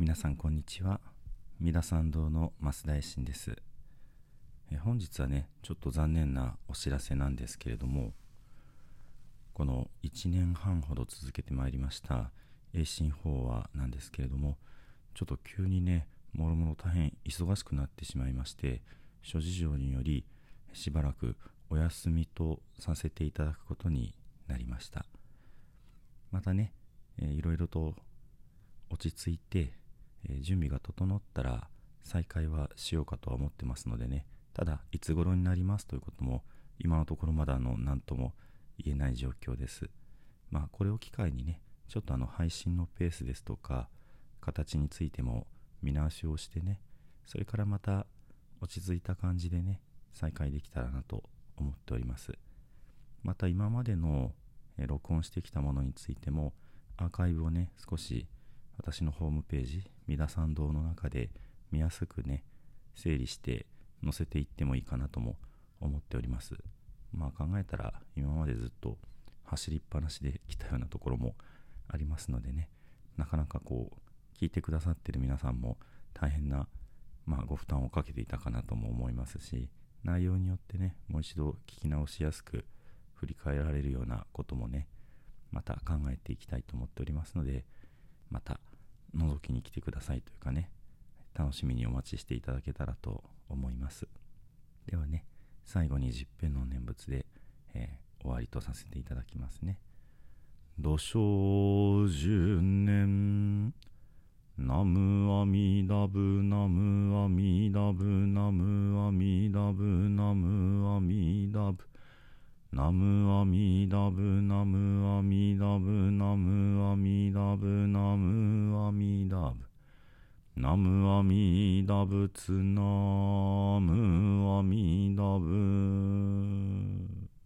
皆さんこんにちは。三田参道の増大臣です。え本日はねちょっと残念なお知らせなんですけれどもこの1年半ほど続けてまいりました栄進法話なんですけれどもちょっと急にねもろもろ大変忙しくなってしまいまして諸事情によりしばらくお休みとさせていただくことになりました。またね、えー、いろいろと落ち着いてえ準備が整ったら再開はしようかとは思ってますのでね。ただいつ頃になりますということも今のところまだあの何とも言えない状況です。まあこれを機会にねちょっとあの配信のペースですとか形についても見直しをしてねそれからまた落ち着いた感じでね再開できたらなと思っております。また今までの録音してきたものについてもアーカイブをね少し私のホームページ三田参道の中で見やすくね整理して載せていってもいいかなとも思っております。まあ考えたら今までずっと走りっぱなしで来たようなところもありますのでねなかなかこう聞いてくださってる皆さんも大変な、まあ、ご負担をかけていたかなとも思いますし内容によってねもう一度聞き直しやすく振り返られるようなこともねまた考えていきたいと思っておりますのでまた覗きに来てくださいというかね楽しみにお待ちしていただけたらと思います。ではね最後に十遍の念仏で、えー、終わりとさせていただきますね。土生十年ナムアミダブナムアミダブナムアミダブナムアミダブナムアミダブナムアミダブ南無阿弥陀仏な。